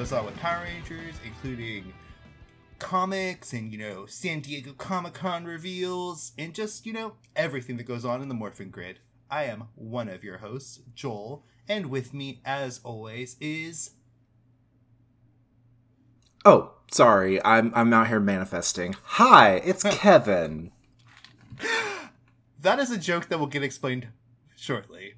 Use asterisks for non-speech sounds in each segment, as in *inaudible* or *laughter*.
goes on with Power Rangers, including comics and, you know, San Diego Comic Con reveals, and just, you know, everything that goes on in the Morphin Grid. I am one of your hosts, Joel, and with me, as always, is. Oh, sorry. I'm I'm out here manifesting. Hi, it's *laughs* Kevin. That is a joke that will get explained shortly.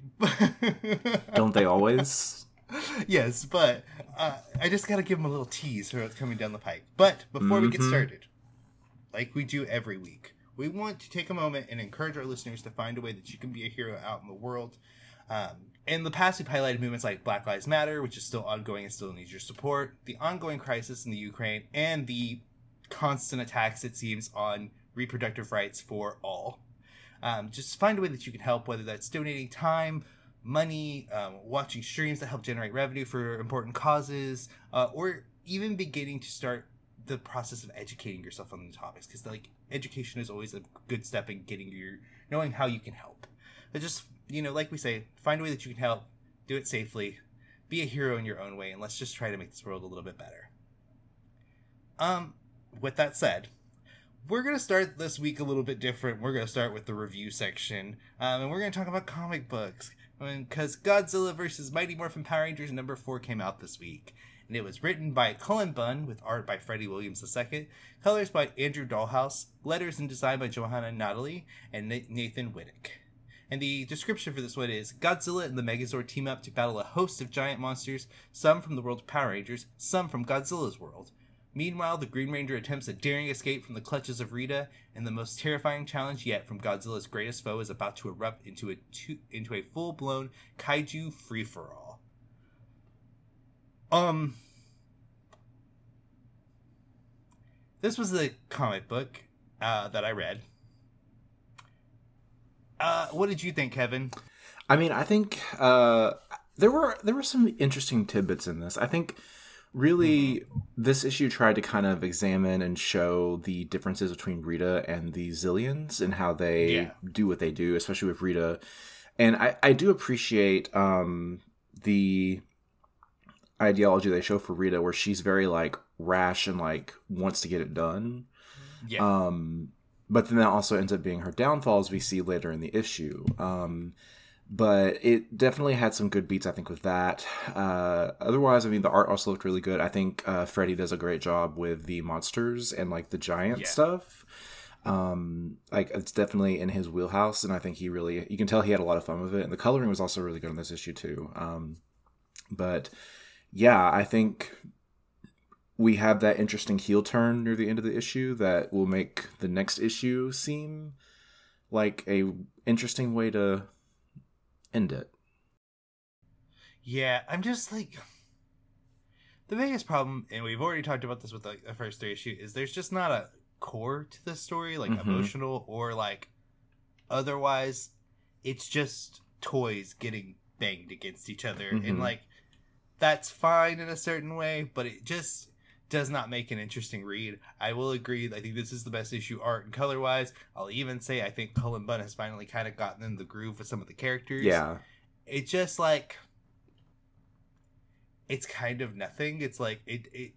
*laughs* Don't they always? *laughs* yes, but uh, I just gotta give them a little tease for what's coming down the pipe. But before we get Mhm. started, like we do every week, we want to take a moment and encourage our listeners to find a way that you can be a hero out in the world. Um, in the past, we've highlighted movements like Black Lives Matter, which is still ongoing and still needs your support, the ongoing crisis in the Ukraine, and the constant attacks, it seems, on reproductive rights for all. Um, just find a way that you can help, whether that's donating time, money, um, watching streams that help generate revenue for important causes, uh, or even beginning to start the process of educating yourself on the topics. Because like education is always a good step in getting your knowing how you can help. But just you know, like we say, find a way that you can help, do it safely, be a hero in your own way, and let's just try to make this world a little bit better. Um, with that said, we're gonna start this week a little bit different. We're gonna start with the review section, um, and we're gonna talk about comic books because Godzilla vs. Mighty Morphin Power Rangers number four came out this week, and it was written by Cullen Bunn with art by Freddie Williams II, colors by Andrew Dalhouse, letters and design by Johanna Nattalie and Nathan Widick. And the description for this one is Godzilla and the Megazord team up to battle a host of giant monsters, some from the world of Power Rangers, some from Godzilla's world. Meanwhile, the Green Ranger attempts a daring escape from the clutches of Rita, and the most terrifying challenge yet from Godzilla's greatest foe is about to erupt into a two, into a full-blown kaiju free-for-all. Um, this was the comic book uh, that I read. Uh, what did you think, Kevin? I mean, I think uh, there were there were some interesting tidbits in this. I think really this issue tried to kind of examine and show the differences between Rita and the Xiliens and how they Yeah. do what they do, especially with Rita. And I, I do appreciate um, the ideology they show for Rita, where she's very like rash and like wants to get it done. Yeah, Um, but then that also ends up being her downfall, as we see later in the issue. Um, but it definitely had some good beats, I think, with that. Uh, otherwise, I mean, the art also looked really good. I think uh, Freddie does a great job with the monsters and like the giant Yeah. stuff. Um, like it's definitely in his wheelhouse, and I think he really you can tell he had a lot of fun with it. And the coloring was also really good on this issue too. Um, but yeah, I think we have that interesting heel turn near the end of the issue that will make the next issue seem like a interesting way to end it. yeah. I'm just like the biggest problem, and we've already talked about this with like the first three issue, is there's just not a core to the story, like Mhm. emotional or like otherwise. It's just toys getting banged against each other, and Mhm. like that's fine in a certain way, but it just does not make an interesting read. I will agree. I think this is the best issue art and color wise. I'll even say I think Cullen Bunn has finally kind of gotten in the groove with some of the characters. Yeah. it's just like it's kind of nothing. It's like it it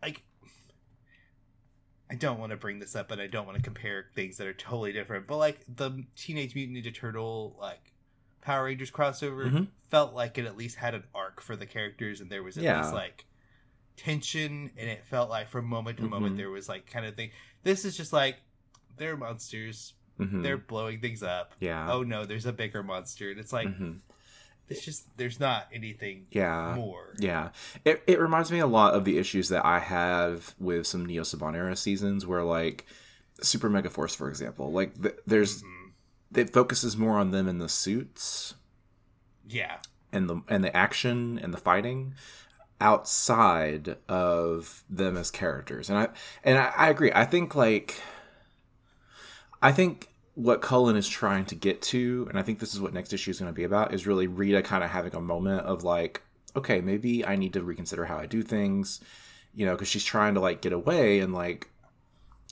like I don't want to bring this up and I don't want to compare things that are totally different, but like the Teenage Mutant Ninja Turtle like Power Rangers crossover Mhm. felt like it at least had an arc for the characters and there was at Yeah. least like tension and it felt like from moment to moment Mhm. there was like kind of thing. This is just like they're monsters. Mhm. They're blowing things up. yeah. Oh no, there's a bigger monster. And it's like Mhm. it's just there's not anything Yeah. more. Yeah, it, it reminds me a lot of the issues that I have with some Neo Saban era seasons, where like Super Mega Force, for example, like th- there's Mhm. it focuses more on them in the suits Yeah. and the and the action and the fighting outside of them as characters, and I and I, I agree. I think like I think what Cullen is trying to get to, and I think this is what next issue is going to be about, is really Rita kind of having a moment of like, okay, maybe I need to reconsider how I do things, you know, because she's trying to like get away and like,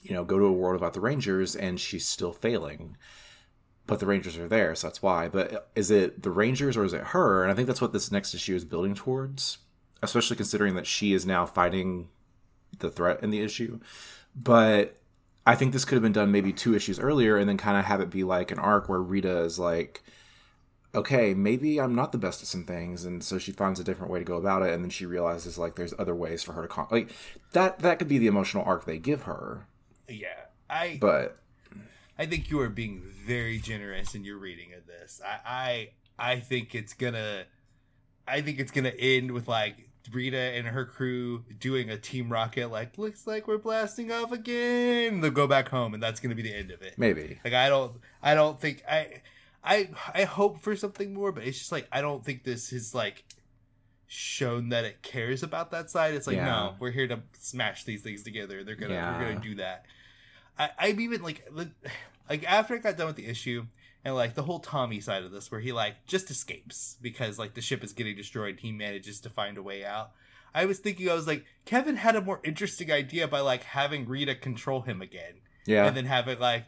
you know, go to a world about the Rangers, and she's still failing. but the Rangers are there, so that's why. But uh, is it the Rangers or is it her? And I think that's what this next issue is building towards, especially considering that she is now fighting the threat in the issue. But I think this could have been done maybe two issues earlier and then kind of have it be like an arc where Rita is like, okay, maybe I'm not the best at some things, and so she finds a different way to go about it, and then she realizes like there's other ways for her to con- like that. That could be the emotional arc they give her. Yeah, I. But I think you are being very generous in your reading of this. I I, I think it's gonna. I think it's gonna end with like Rita and her crew doing a Team Rocket, like looks like we're blasting off again. They'll go back home, and that's gonna be the end of it. maybe. Like I don't, I don't think I, I, I hope for something more, but it's just like I don't think this is like shown that it cares about that side. It's like Yeah. no, we're here to smash these things together. They're gonna, Yeah. we're gonna do that. I, I'm even like, like after I got done with the issue. And like the whole Tommy side of this, where he like just escapes because like the ship is getting destroyed, and he manages to find a way out. I was thinking, I was like, Kevin had a more interesting idea by like having Rita control him again Yeah. and then have it like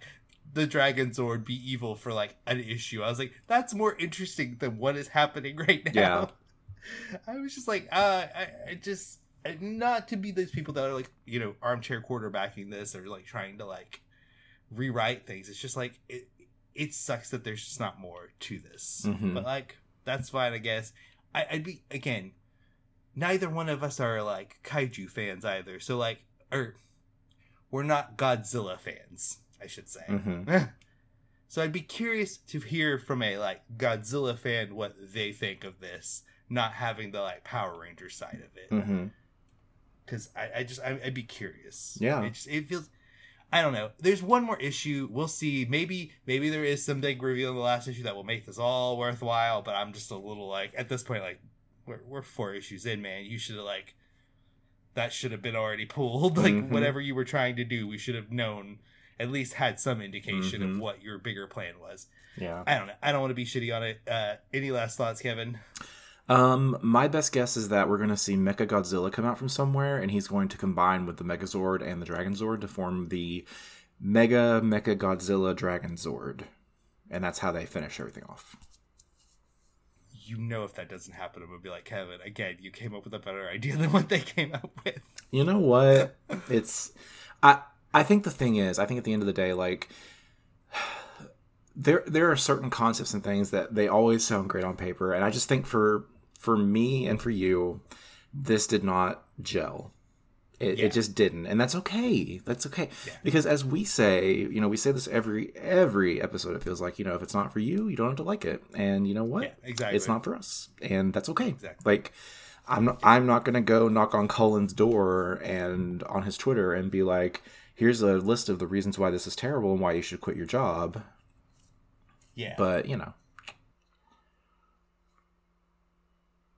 the Dragon Zord be evil for like an issue. I was like, that's more interesting than what is happening *laughs* right now. Yeah. *laughs* I was just like, uh, I, I just not to be those people that are like, you know, armchair quarterbacking this or like trying to like rewrite things. It's just like it. It sucks that there's just not more to this, Mhm. but like that's fine, I guess. I, I'd be again. Neither one of us are like kaiju fans either, so like, or we're not Godzilla fans, I should say. Mhm. *laughs* so I'd be curious to hear from a like Godzilla fan what they think of this, not having the like Power Ranger side of it, because I, I just I, I'd be curious. Yeah. it just it feels. I don't know. There's one more issue. We'll see. Maybe maybe there is some big reveal in the last issue that will make this all worthwhile. But I'm just a little like at this point, like we're we're four issues in, man. You should have like that should have been already pulled. *laughs* Like Mhm. whatever you were trying to do, we should have known. At least had some indication Mhm. of what your bigger plan was. Yeah. I don't know. I don't want to be shitty on it. Uh, any last thoughts, Kevin? Um, my best guess is that we're going to see Mecha Godzilla come out from somewhere, and he's going to combine with the Megazord and the Dragon Zord to form the Mega Mecha Godzilla Dragon Zord, and that's how they finish everything off. You know, if that doesn't happen, I'm gonna be like Kevin again. You came up with a better idea than what they came up with. You know what? *laughs* it's I I think the thing is, I think at the end of the day, like there there are certain concepts and things that they always sound great on paper, and I just think for for me and for you, this did not gel. It, Yeah. it just didn't, and that's okay. That's okay Yeah. because, as we say, you know, we say this every every episode. It feels like you know, if it's not for you, you don't have to like it, and you know what? Yeah, exactly. It's not for us, and that's okay. Exactly. Like, I'm not, I'm not gonna go knock on Cullen's door and on his Twitter and be like, "Here's a list of the reasons why this is terrible and why you should quit your job." Yeah, But you know,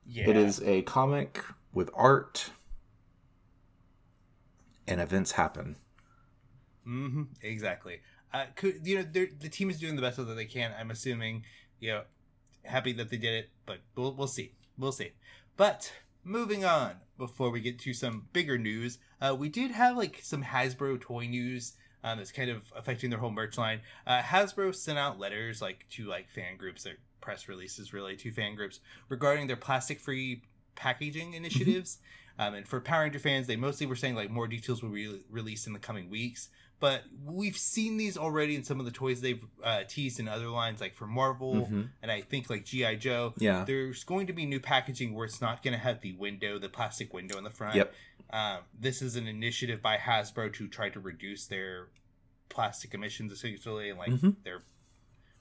yeah. it is a comic with art, and events happen. hmm Exactly. Uh, could you know the team is doing the best that they can. I'm assuming. You know, happy that they did it, but we'll we'll see. We'll see. But moving on, before we get to some bigger news, uh, we did have like some Hasbro toy news. Um, that's kind of affecting their whole merch line. Uh, Hasbro sent out letters like to like fan groups, their press releases really to fan groups regarding their plastic-free packaging initiatives. Um, and for Power Ranger fans, they mostly were saying like more details will be re- released in the coming weeks. But we've seen these already in some of the toys they've uh, teased in other lines, like for Marvel Mhm. and I think like GI Joe. Yeah. There's going to be new packaging where it's not going to have the window, the plastic window in the front. Yep. Um, this is an initiative by Hasbro to try to reduce their plastic emissions, essentially, and like Mhm. their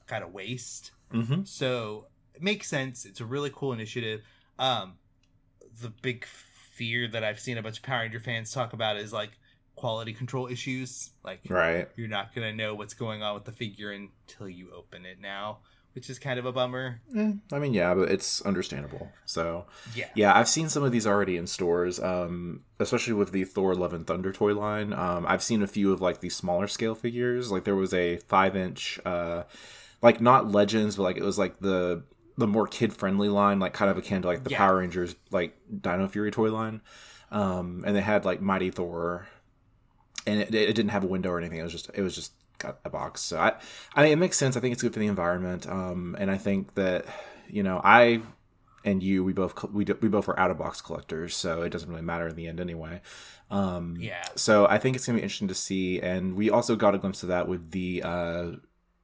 kind of waste. Mm-hmm. So it makes sense. It's a really cool initiative. Um, the big fear that I've seen a bunch of Power Ranger fans talk about is like quality control issues. Like Right. you're not gonna know what's going on with the figure until you open it now, which is kind of a bummer. Eh, I mean, yeah, but it's understandable. So. Yeah. Yeah, I've seen some of these already in stores, um, especially with the Thor Love and Thunder toy line. Um, I've seen a few of like these smaller scale figures. Like there was a five inch, uh, like not Legends, but like it was like the the more kid friendly line, like kind of akin to like the Yeah. Power Rangers like Dino Fury toy line. Um, and they had like Mighty Thor, and it, it didn't have a window or anything. It was just it was just got a box. So I, I mean, it makes sense. I think it's good for the environment. Um, and I think that you know, I and you, we both we we both are out of box collectors, so it doesn't really matter in the end anyway. Um, Yeah. So I think it's gonna be interesting to see, and we also got a glimpse of that with the uh,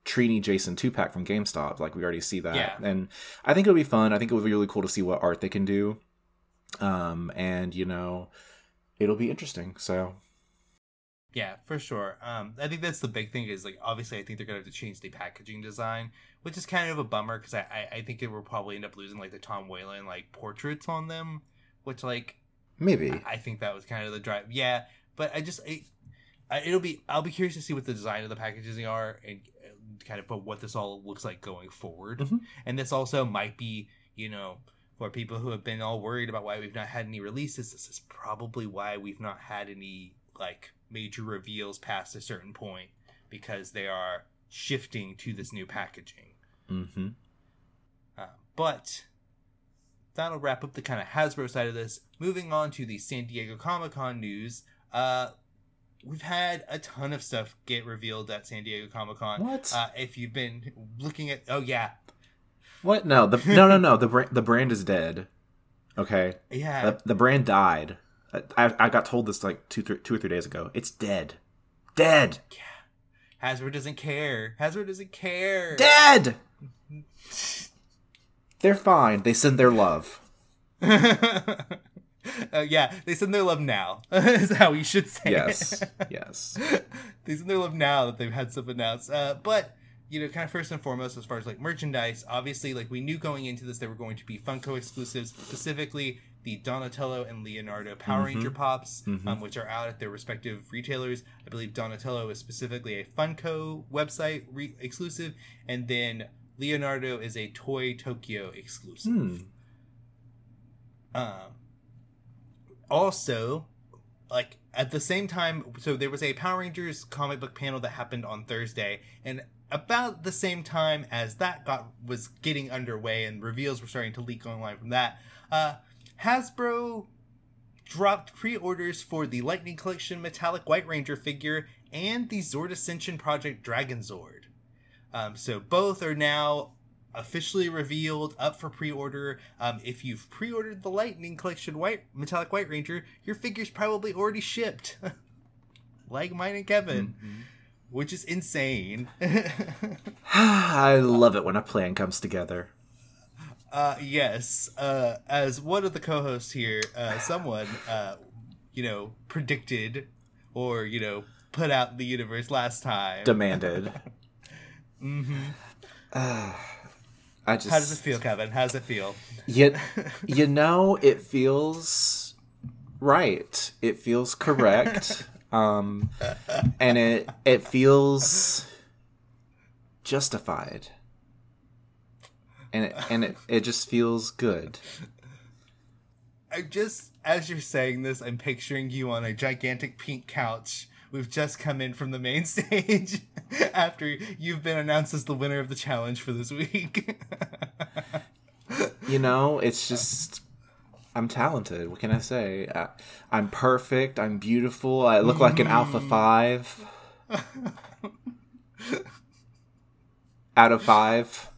Trini Jason two pack from GameStop. Like we already see that, Yeah. and I think it'll be fun. I think it would be really cool to see what art they can do. Um, and you know, it'll be interesting. So Yeah, for sure. Um, I think that's the big thing is like obviously I think they're gonna have to change the packaging design, which is kind of a bummer because I, I I think it will probably end up losing like the Tom Whalen like portraits on them, which like maybe. I- I think that was kind of the drive. Yeah, but I just I, I, it'll be I'll be curious to see what the design of the packaging are and uh, kind of what this all looks like going forward. Mhm. And this also might be you know for people who have been all worried about why we've not had any releases. This is probably why we've not had any like major reveals past a certain point because they are shifting to this new packaging. Mm-hmm. Uh, but that'll wrap up the kind of Hasbro side of this. Moving on to the San Diego Comic Con news. Uh, we've had a ton of stuff get revealed at San Diego Comic Con. What? Uh, if you've been looking at, oh yeah, what? No, the no, no, no. The brand, the brand is dead. Okay, *laughs* yeah, the, the brand died. I, I got told this like two, three, two or three days ago. It's dead. Dead. Yeah. Hasbro doesn't care. Hasbro doesn't care. Dead. They're fine. They send their love. *laughs* uh, yeah, they send their love now. *laughs* is how you should say Yes. it. yes. Yes. *laughs* They send their love now that they've had stuff announced. Uh, but you know, kind of first and foremost, as far as like merchandise, obviously, like we knew going into this, there were going to be Funko exclusives, specifically the Donatello and Leonardo Power Ranger pops, um, which are out at their respective retailers. I believe Donatello is specifically a Funko website re- exclusive, and then Leonardo is a Toy Tokyo exclusive. Hmm. Um, also, like at the same time, so there was a Power Rangers comic book panel that happened on Thursday, and about the same time as that got was getting underway and reveals were starting to leak online from that, uh, Hasbro dropped pre-orders for the Lightning Collection Metallic White Ranger figure and the Zord Ascension Project Dragon Zord. Um, so both are now officially revealed, up for pre-order. Um, if you've pre-ordered the Lightning Collection White Metallic White Ranger, your figure's probably already shipped, *laughs* like mine and Kevin, which is insane. *laughs* *sighs* I love it when a plan comes together. uh, yes, uh, as one of the co-hosts here, uh, someone, uh, you know, predicted or you know put out the universe last time. Demanded. *laughs* mm-hmm. *sighs* I just. How does it feel, Kevin? How does it feel? You, *laughs* you know, it feels right. It feels correct. Um, and it it feels justified. And it, and it, it just feels good. I just, as you're saying this, I'm picturing you on a gigantic pink couch. We've just come in from the main *laughs* stage after you've been announced as the winner of the challenge for this week. *laughs* You know, it's just I'm talented. What can I say? I, I'm perfect. I'm beautiful. I look like an alpha five. Out of five.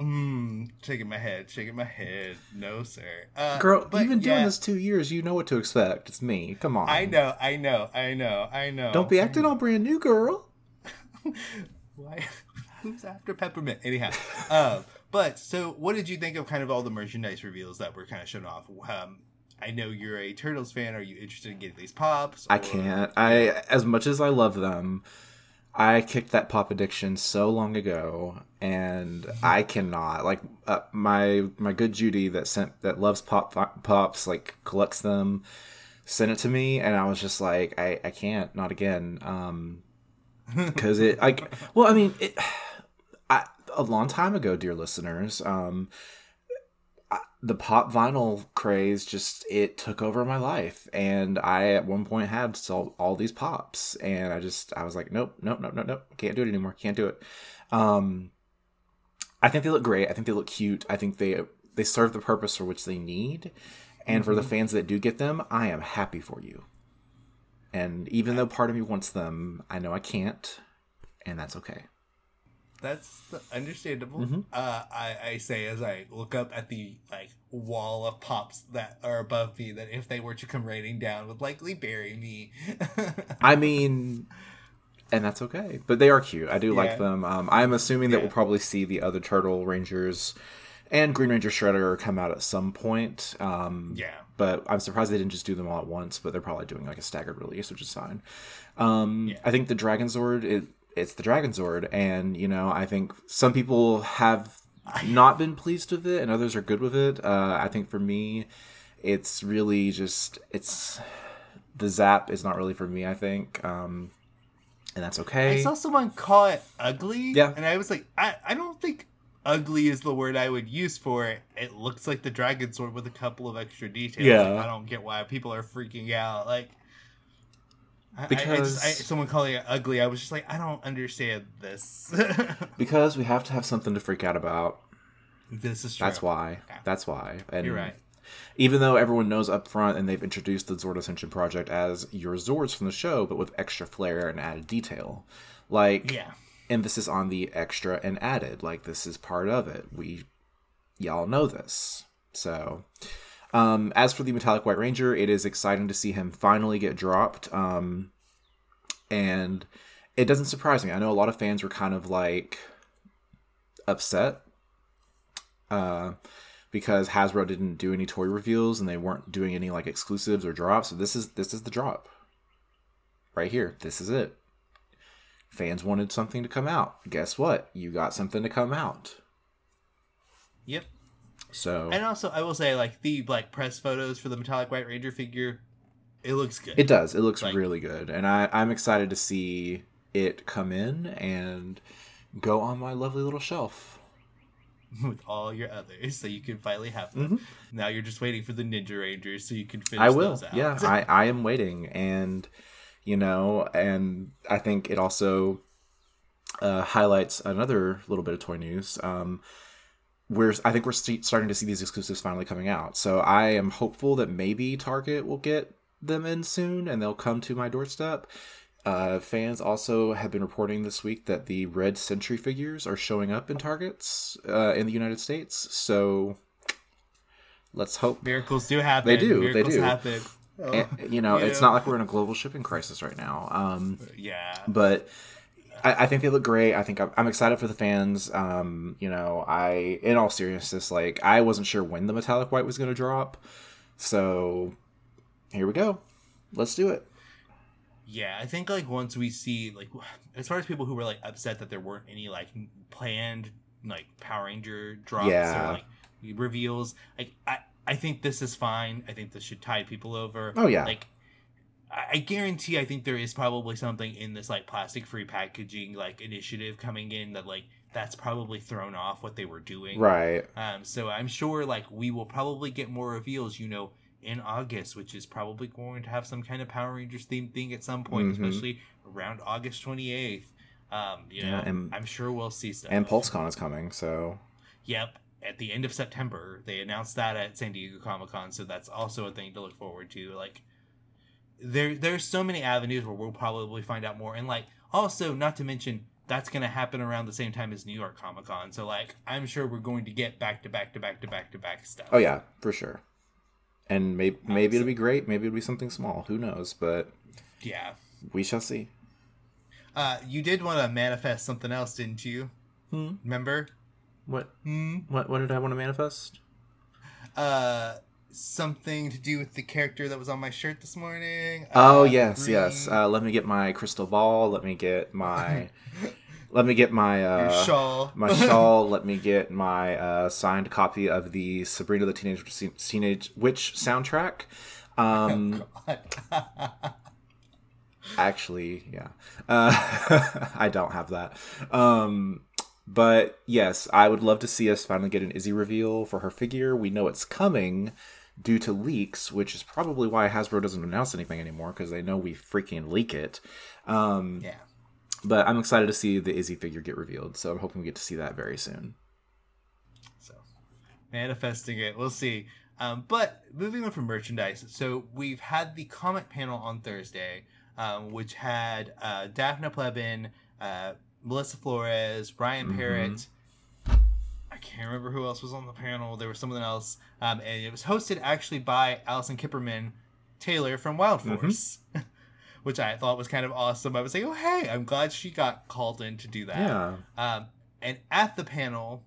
mm, shaking my head, shaking my head. No, sir. Uh, Girl, you've been doing this two years. You know what to expect. It's me. Come on. I know, I know, I know, I know. Don't be acting all brand new, girl. *laughs* Why? Who's after peppermint? Anyhow, um, but so what did you think of kind of all the merchandise reveals that were kind of shown off? Um, I know you're a Turtles fan. Are you interested in getting these pops? I can't. I as much as I love them, I kicked that pop addiction so long ago, and I cannot. Like uh, my my good Judy that sent that loves pop pops like collects them, sent it to me, and I was just like, I I can't, not again. Um, *laughs* because it like well, I mean it. A long time ago, dear listeners, um, the pop vinyl craze just it took over my life. And i at one point had all, all these pops. And i just i was like nope nope nope nope nope can't do it anymore can't do it. Um i think they look great. I think they look cute. I think they they serve the purpose for which they need. And for the fans that do get them i am happy for you. And even though part of me wants them i know i can't. And that's okay. That's understandable. Mhm. Uh, I, I say as I look up at the like wall of pops that are above me, that if they were to come raining down, would likely bury me. *laughs* I mean, and that's okay. But they are cute. I do Yeah. like them. Um, I'm assuming that Yeah. we'll probably see the other Turtle Rangers and Green Ranger Shredder come out at some point. Um, yeah, but I'm surprised they didn't just do them all at once. But they're probably doing like a staggered release, which is fine. Um, Yeah. I think the Dragon Zord, it, it's the Dragon Zord, and you know, I think some people have not been pleased with it, and others are good with it. Uh, I think for me, it's really just it's the Zap is not really for me. I think, um, and that's okay. I saw someone call it ugly. Yeah. and I was like, I, I don't think ugly is the word I would use for it. It looks like the Dragon Zord with a couple of extra details. Yeah. Like, I don't get why people are freaking out. Like, I- I, I Because- just, I, someone calling it ugly, I was just like, I don't understand this. *laughs* because we have to have something to freak out about. this is true. That's why. That's why. And You're right. Even though everyone knows up front and they've introduced the Zord Ascension project as your Zords from the show, but with extra flair and added detail. Like Yeah. emphasis on the extra and added. Like this is part of it. We y'all know this. So um as for the Metallic White Ranger, it is exciting to see him finally get dropped. Um and it doesn't surprise me. I know a lot of fans were kind of like upset uh, because Hasbro didn't do any toy reveals and they weren't doing any like exclusives or drops. So this is this is the drop right here. This is it. Fans wanted something to come out. Guess what? You got something to come out. Yep. So And also, I will say, like the like press photos for the metallic white ranger figure, it looks good. it does. It looks Like- really good, and I I'm excited to see it come in and go on my lovely little shelf. *laughs* with all your others, so you can finally have them. Now you're just waiting for the Ninja Rangers, so you can finish Mm-hmm. I will. those out. Yeah, I, I am waiting, and you know, and I think it also uh, highlights another little bit of toy news. Um, we're I think we're st- starting to see these exclusives finally coming out. So I am hopeful that maybe Target will get them in soon, and they'll come to my doorstep. Uh, fans also have been reporting this week that the Red Sentry figures are showing up in Targets uh, in the United States. So let's hope miracles do happen. They do, they do. happen. and, you know, You it's know. not like we're in a global shipping crisis right now. Um, Yeah. but I, I think they look great. I think I'm, I'm excited for the fans. Um, you know, I, in all seriousness, like I wasn't sure when the metallic white was going to drop, so here we go. Let's do it. Yeah, I think like once we see like as far as people who were like upset that there weren't any like planned like Power Ranger drops Yeah. or like reveals, like I I think this is fine. I think this should tide people over. Oh, yeah. Like I guarantee I think there is probably something in this like plastic free packaging like initiative coming in that like that's probably thrown off what they were doing. Right. Um, so I'm sure like we will probably get more reveals, you know, in August, which is probably going to have some kind of Power Rangers themed thing at some point, Mhm. especially around August 28th. Um, you Yeah, know, and- I'm sure we'll see stuff. And PulseCon is coming, so Yep, at the end of September, they announced that at San Diego Comic Con, so that's also a thing to look forward to. Like, there there's so many avenues where we'll probably find out more, and like also not to mention that's gonna happen around the same time as New York Comic Con. So like, I'm sure we're going to get back to back to back to back to back stuff. oh yeah, for sure. And maybe maybe it'll be great. Maybe it'll be something small. Who knows? But yeah. we shall see. Uh, you did want to manifest something else, didn't you? Hmm. Remember? What? Hmm. What? What did I want to manifest? Uh, something to do with the character that was on my shirt this morning. Oh Uh, yes, green- yes. Uh, let me get my crystal ball. Let me get *laughs* my. let me get my your uh, shawl. my *laughs* shawl. let me get my uh, signed copy of the Sabrina the Teenage Teenage Witch soundtrack. Um, *laughs* actually, yeah, uh, I don't have that. Um, but yes, I would love to see us finally get an Izzy reveal for her figure. We know it's coming due to leaks, which is probably why Hasbro doesn't announce anything anymore because they know we freaking leak it. Um, yeah. but I'm excited to see the Izzy figure get revealed, so I'm hoping we get to see that very soon. So, manifesting it. We'll see. Um, but moving on from merchandise, so we've had the comic panel on Thursday, um, which had uh, Dafna Pleban, uh, Melissa Flores, Mhm. Parrott. I can't remember who else was on the panel. There was someone else, um, and it was hosted actually by Alyson Kiperman Taylor from Wild Mhm. Force, *laughs* which I thought was kind of awesome. I was like, oh hey, I'm glad she got called in to do that. Yeah. Um, and at the panel,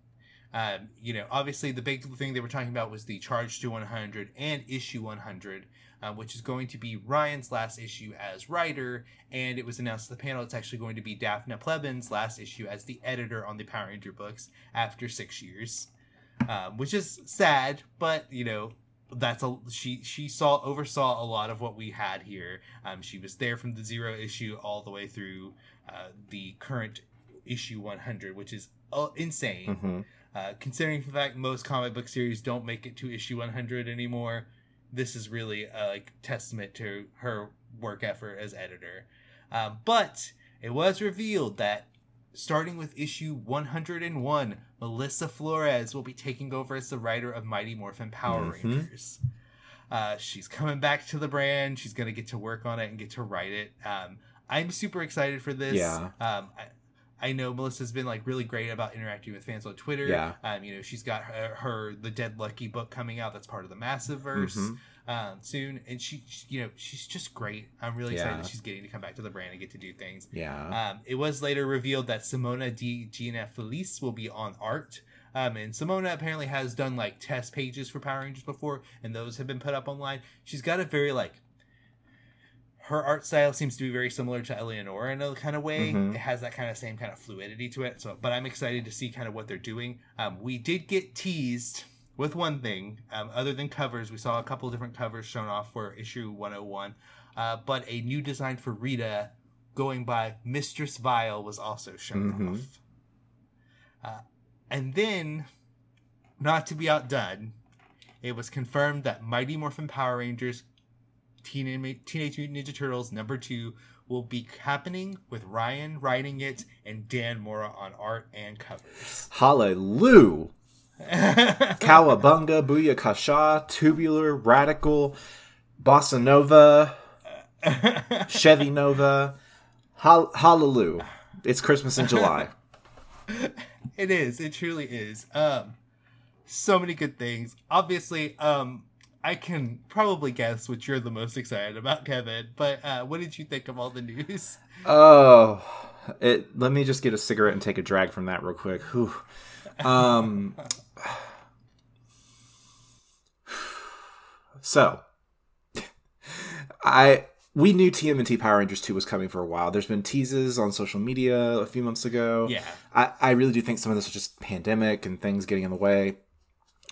um, you know, obviously the big thing they were talking about was the Charge to 100 and Issue 100, uh, which is going to be Ryan's last issue as writer. And it was announced at the panel it's actually going to be Dafna Pleban's last issue as the editor on the Power Ranger books after six years, um, which is sad, but you know. That's a she. She saw oversaw a lot of what we had here. Um, she was there from the zero issue all the way through uh, the current issue 100, which is uh, insane. hmm Uh, considering the fact most comic book series don't make it to issue 100 anymore, this is really a like, testament to her work effort as editor. Um, but it was revealed that starting with issue 101, Melissa Flores will be taking over as the writer of Mighty Morphin Power Mhm. Rangers. Uh, she's coming back to the brand. She's going to get to work on it and get to write it. Um, I'm super excited for this. Yeah. Um, I, I know Melissa's been like really great about interacting with fans on Twitter. Yeah. Um, you know, she's got her, her the Dead Lucky book coming out. That's part of the Massive Verse Mhm. um, soon, and she, she- you know, she's just great. I'm really excited Yeah. that she's getting to come back to the brand and get to do things. Yeah. Um, it was later revealed that Simona Di Gianfelice will be on art. Um, and Simona apparently has done like test pages for Power Rangers before, and those have been put up online. She's got a very like her art style seems to be very similar to Eleonora in a kind of way. Mhm. It has that kind of same kind of fluidity to it. So, but I'm excited to see kind of what they're doing. Um, we did get teased with one thing, um, other than covers. We saw a couple different covers shown off for issue 101, uh, but a new design for Rita going by Mistress Vile was also shown Mhm. off. Uh, and then, not to be outdone, it was confirmed that Mighty Morphin Power Rangers Teen- Teenage Mutant Ninja Turtles number two will be happening with Ryan writing it and Dan Mora on art and covers. *laughs* Hallelujah. *laughs* Cowabunga, Booyakasha, Tubular, Radical, Bossa Nova, *laughs* Chevy Nova. Hall- hallelujah. It's Christmas in July. it is. It truly is. Um, so many good things. Obviously, um, I can probably guess what you're the most excited about, Kevin. But uh, what did you think of all the news? *laughs* Oh, it. Let me just get a cigarette and take a drag from that real quick. Whew. Um. *sighs* So, I we knew TMNT Power Rangers 2 was coming for a while. There's been teases on social media a few months ago. Yeah. I, I really do think some of this was just pandemic and things getting in the way.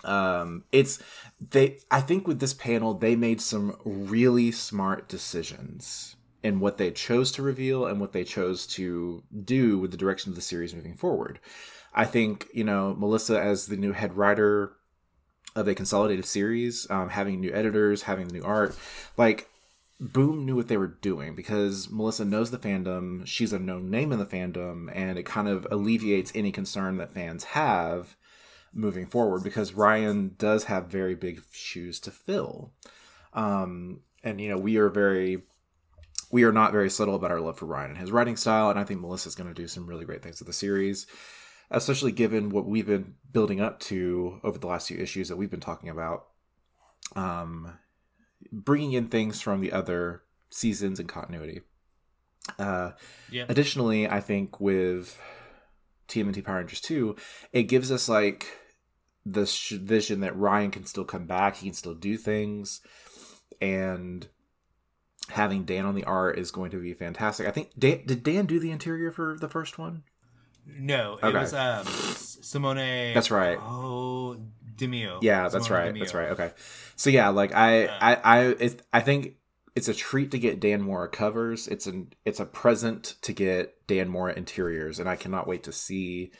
Um, it's they. I think with this panel, they made some really smart decisions in what they chose to reveal and what they chose to do with the direction of the series moving forward. I think you know Melissa as the new head writer of a consolidated series, um, having new editors, having the new art, like Boom knew what they were doing because Melissa knows the fandom. She's a known name in the fandom, and it kind of alleviates any concern that fans have moving forward because Ryan does have very big shoes to fill. Um, and you know, we are very we are not very subtle about our love for Ryan and his writing style, and I think Melissa's going to do some really great things with the series, especially given what we've been building up to over the last few issues that we've been talking about. Um, bringing in things from the other seasons and continuity. Uh, Yeah. Additionally, I think with TMNT Power Rangers 2, it gives us like this sh- vision that Ryan can still come back, he can still do things, and having Dan on the art is going to be fantastic. I think Dan, did Dan do the interior for the first one? No, it Okay. was um, Simone. That's right. Oh, Di Meo. Yeah, that's Simone right. Di Meo. That's right. Okay. So yeah, like I, Yeah. I, I, it, I think it's a treat to get Dan Mora covers. It's an, it's a present to get Dan Mora interiors, and I cannot wait to see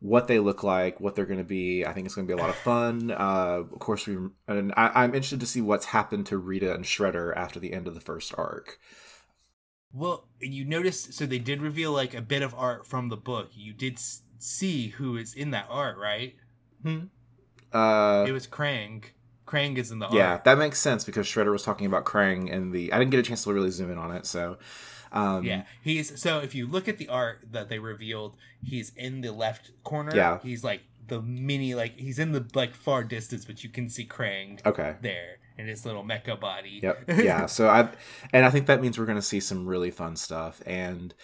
what they look like, what they're going to be. I think it's going to be a lot of fun. Uh, of course, we, and I, I'm interested to see what's happened to Rita and Shredder after the end of the first arc. Well, you noticed, so they did reveal like a bit of art from the book. You did see who is in that art, right? Hmm. Uh, It was Krang. Krang is in the yeah, art. that makes sense because Shredder was talking about Krang and the. I didn't get a chance to really zoom in on it, so. Um, Yeah, he's so if you look at the art that they revealed, he's in the left corner. Yeah. he's like the mini, like he's in the like far distance, but you can see Krang Okay. there in his little mecha body. Yep. *laughs* Yeah. so I and I think that means we're going to see some really fun stuff. And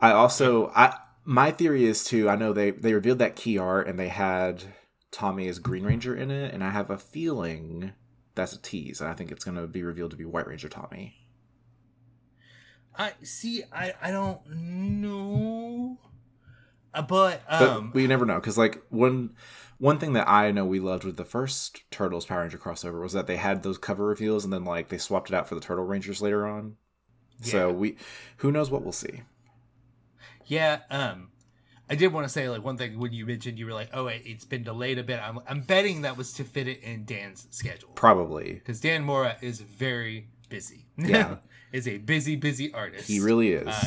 I also I my theory is too. I know they they revealed that key art and they had Tommy as Green Ranger in it, and I have a feeling that's a tease. And I think it's going to be revealed to be White Ranger Tommy. I see. I I don't know, uh, but But um, we never know because like one one thing that I know we loved with the first Turtles Power Ranger crossover was that they had those cover reveals and then like they swapped it out for the Turtle Rangers later on. So we who knows what we'll see. yeah. Um, I did want to say like one thing when you mentioned you were like, oh, it, it's been delayed a bit. I'm I'm betting that was to fit it in Dan's schedule Probably. because Dan Mora is very busy. Yeah. *laughs* is a busy busy artist. He really is. Uh,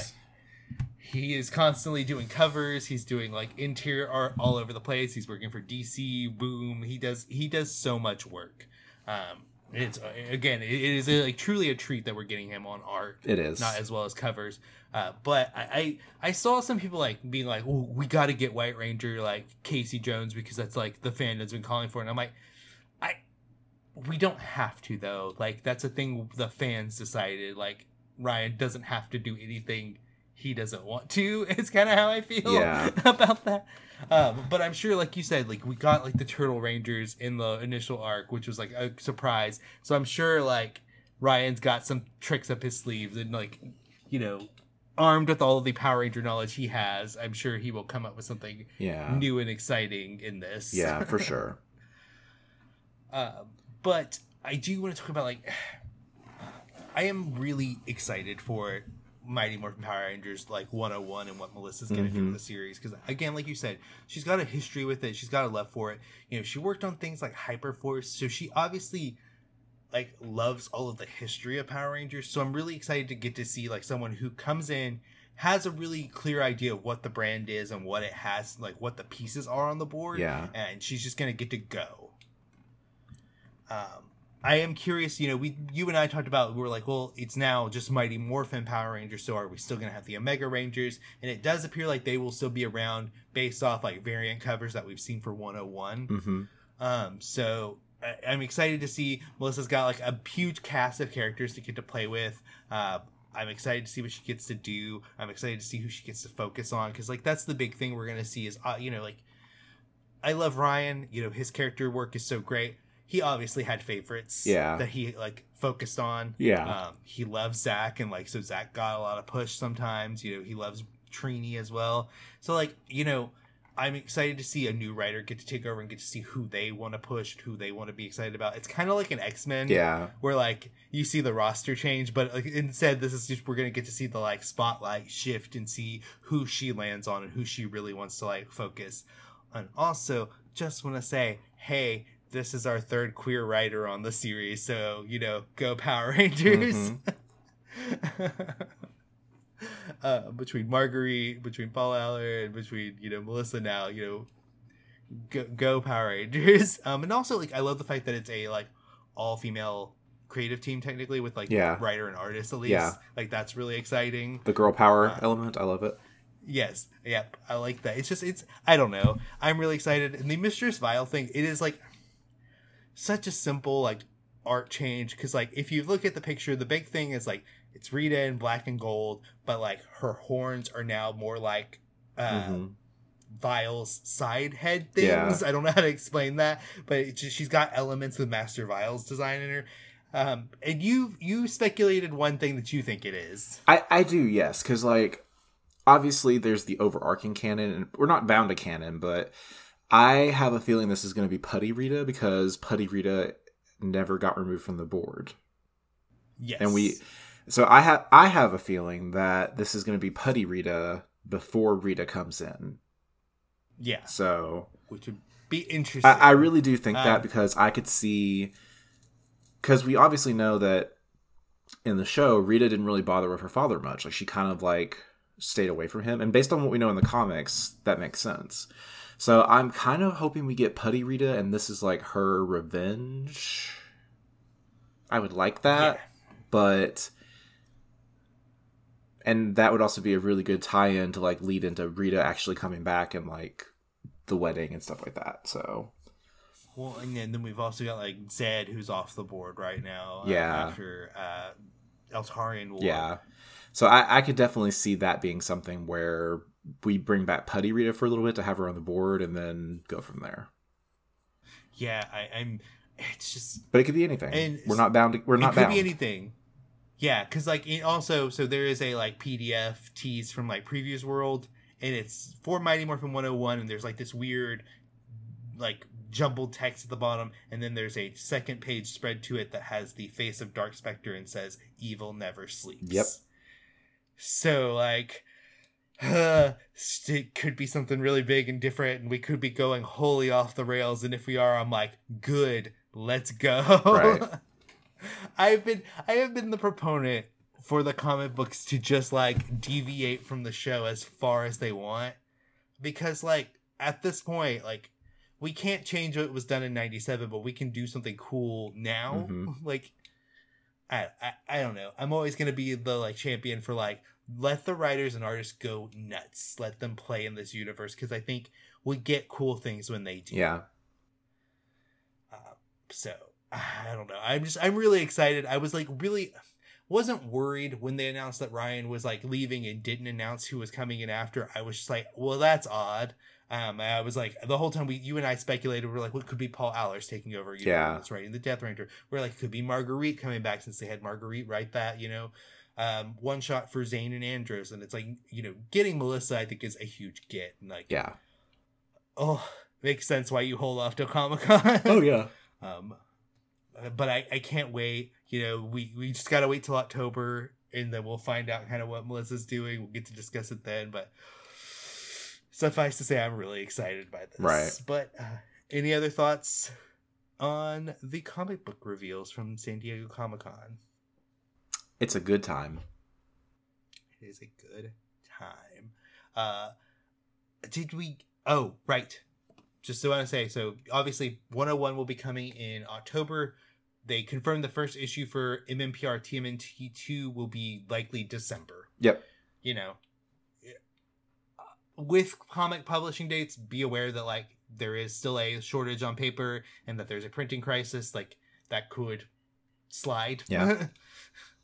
he is constantly doing covers he's doing like interior art all over the place he's working for dc boom he does he does so much work um it's again it is a, like truly a treat that we're getting him on art it is. not as well as covers uh, but I, I I saw some people like being like, "Oh, we got to get White Ranger like Casey Jones because that's like the fandom's been calling for." it. And I'm like, we don't have to though. Like that's a thing the fans decided. Like Ryan doesn't have to do anything he doesn't want to. *laughs* It's kind of how I feel Yeah. *laughs* about that. Um, but I'm sure, like you said, like we got like the Turtle Rangers in the initial arc, which was like a surprise. So I'm sure like Ryan's got some tricks up his sleeves and like you know armed with all of the Power Ranger knowledge he has, I'm sure he will come up with something yeah. new and exciting in this. Yeah, for *laughs* sure. Uh, but I do want to talk about like *sighs* I am really excited for Mighty Morphin Power Rangers like 101 and what Melissa's going to do Mhm. with the series because again like you said she's got a history with it she's got a love for it you know she worked on things like Hyperforce so she obviously like loves all of the history of Power Rangers so I'm really excited to get to see like someone who comes in has a really clear idea of what the brand is and what it has like what the pieces are on the board Yeah. and she's just going to get to go um, I am curious. You know, we you and I talked about. We were like, well, it's now just Mighty Morphin Power Rangers. So are we still going to have the Omega Rangers? And it does appear like they will still be around based off like variant covers that we've seen for 101. hmm Um, so I, I'm excited to see Melissa's got like a huge cast of characters to get to play with. Uh, I'm excited to see what she gets to do. I'm excited to see who she gets to focus on because like that's the big thing we're gonna see is uh, you know like I love Ryan. You know his character work is so great. He obviously had favorites. Yeah. That he like focused on. Yeah. Um, he loves Zach and like so Zach got a lot of push sometimes. You know he loves Trini as well. So like you know I'm excited to see a new writer get to take over and get to see who they want to push, who they want to be excited about. It's kind of like an X Men, Yeah. where like you see the roster change, but like instead this is just we're gonna get to see the like spotlight shift and see who she lands on and who she really wants to like focus. And also, just want to say, hey, this is our third queer writer on the series, so you know, go Power *laughs* Rangers. *laughs* uh, between Marguerite, between Paul Allard, between you know Melissa now, you know, go, go Power Rangers. *laughs* Um, and also like I love the fact that it's a like all female creative team technically with like Yeah. writer and artist at least. Yeah. Like that's really exciting. The girl power Uh, element, I love it. Yes. Yep. I like that. It's just it's I don't know. I'm really excited. And the Mistress Vile thing, it is like such a simple like art change because like if you look at the picture, the big thing is like it's Rita in black and gold, but like her horns are now more like uh Mhm. Vile's side head things. Yeah. I don't know how to explain that, but it's just, she's got elements of Master Vile's design in her. Um, and you you speculated one thing that you think it is. I, I do, yes, because like obviously there's the overarching canon, and we're not bound to canon, but I have a feeling this is going to be Putty Rita because Putty Rita never got removed from the board, Yes. and we. So I have I have a feeling that this is going to be Putty Rita before Rita comes in. yeah, So which would be interesting. I, I really do think Um, that because I could see because we obviously know that in the show Rita didn't really bother with her father much. Like she kind of like stayed away from him, and based on what we know in the comics, that makes sense. So I'm kind of hoping we get Putty Rita, and this is like her revenge. I would like that, Yeah. but and that would also be a really good tie-in to like lead into Rita actually coming back and like the wedding and stuff like that. So Well, and then, we've also got like Zed, who's off the board right now. uh, Yeah. after uh, Eltarian War. yeah, so I, I could definitely see that being something where we bring back Putty Rita for a little bit to have her on the board and then go from there. yeah. I, I'm. It's just But it could be anything. And we're not bound. To, we're not. it could bound. be anything. Yeah, because like it also, so there is a like PDF tease from like previous world, and it's for Mighty Morphin 101, and there's like this weird, like jumbled text at the bottom, and then there's a second page spread to it that has the face of Dark Specter and says "Evil never sleeps." Yep. So like, uh, *sighs* it could be something really big and different, and we could be going wholly off the rails. And if we are, I'm like, good, let's go. Right. *laughs* I've been I have been the proponent for the comic books to just like deviate from the show as far as they want because like at this point like we can't change what was done in 97 but we can do something cool now Mhm. like I, I I don't know I'm always going to be the like champion for like let the writers and artists go nuts let them play in this universe cuz I think we get cool things when they do Yeah. uh, so I don't know. I'm just I'm really excited. I was like really wasn't worried when they announced that Ryan was like leaving and didn't announce who was coming in after. I was just like, well, that's odd. Um, I was like the whole time we you and I speculated we are like, what could be Paul Allor's taking over? You Yeah. know, that's writing the Death Ranger. We're like, could be Marguerite coming back since they had Marguerite write that. You know, um, one shot for Zhane and Andros, and it's like you know, getting Melissa I think is a huge get. And like, Yeah. oh, makes sense why you hold off till Comic Con. Oh yeah. *laughs* Um, but I, I can't wait. You know, we, we just gotta wait till October, and then we'll find out kind of what Melissa's doing. We'll get to discuss it then. But suffice to say, I'm really excited by this. Right. But uh, any other thoughts on the comic book reveals from San Diego Comic Con? It's a good time. It is a good time. Uh, did we? Oh, right. Just so I want to say, so obviously 101 will be coming in October. They confirmed the first issue for MMPR TMNT2 will be likely December. Yep. You know, with comic publishing dates, be aware that like there is still a shortage on paper and that there's a printing crisis. Like that could slide. Yeah. *laughs*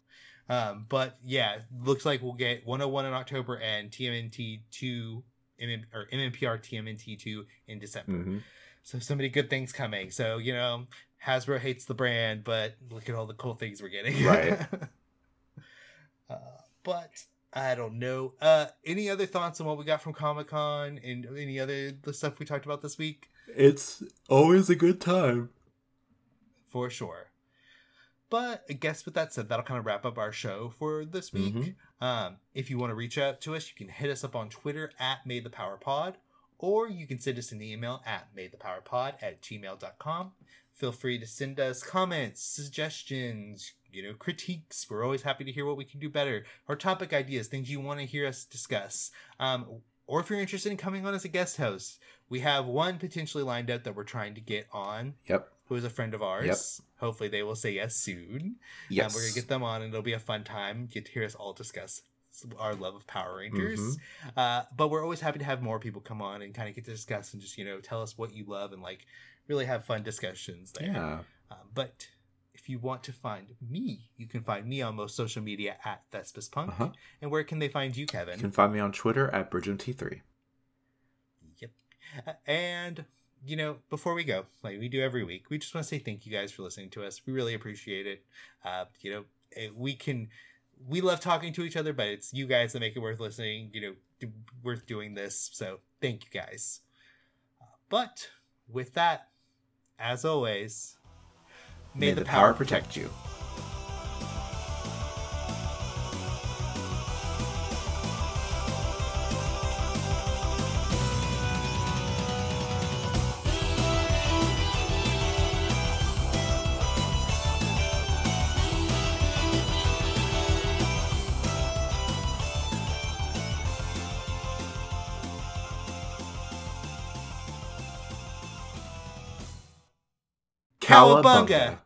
um, but yeah, looks like we'll get 101 in October and TMNT two MM, or MMPR TMNT two in December. hmm So so many good things coming. So you know, Hasbro hates the brand, but look at all the cool things we're getting. Right. *laughs* uh, but I don't know. Uh, any other thoughts on what we got from Comic Con and any other the stuff we talked about this week? It's always a good time. for sure. But I guess with that said, that'll kind of wrap up our show for this week. Mhm. Um, if you want to reach out to us, you can hit us up on Twitter at Made the Power Pod, or you can send us an email at madethepowerpod at gmail.com. Feel free to send us comments, suggestions, you know, critiques. We're always happy to hear what we can do better, or topic ideas, things you want to hear us discuss. Um, or if you're interested in coming on as a guest host, we have one potentially lined up that we're trying to get on Yep. who is a friend of ours. Hopefully, they will say yes soon. Yes. Um, we're gonna get them on, and it'll be a fun time. Get to hear us all discuss our love of Power Rangers. Mm-hmm. Uh, but we're always happy to have more people come on and kind of get to discuss and just you know tell us what you love and like really have fun discussions there. yeah. Um, but if you want to find me, you can find me on most social media at Thespis Punk. Uh-huh. And where can they find you, Kevin? You can find me on Twitter at BridgemT3. Yep. Uh, And you know, before we go, like we do every week, we just want to say thank you guys for listening to us. We really appreciate it. Uh, you know, it, we can, we love talking to each other, but it's you guys that make it worth listening. You know, d- worth doing this. So thank you guys. Uh, but with that, as always, May, the, power protect you. Cowabunga!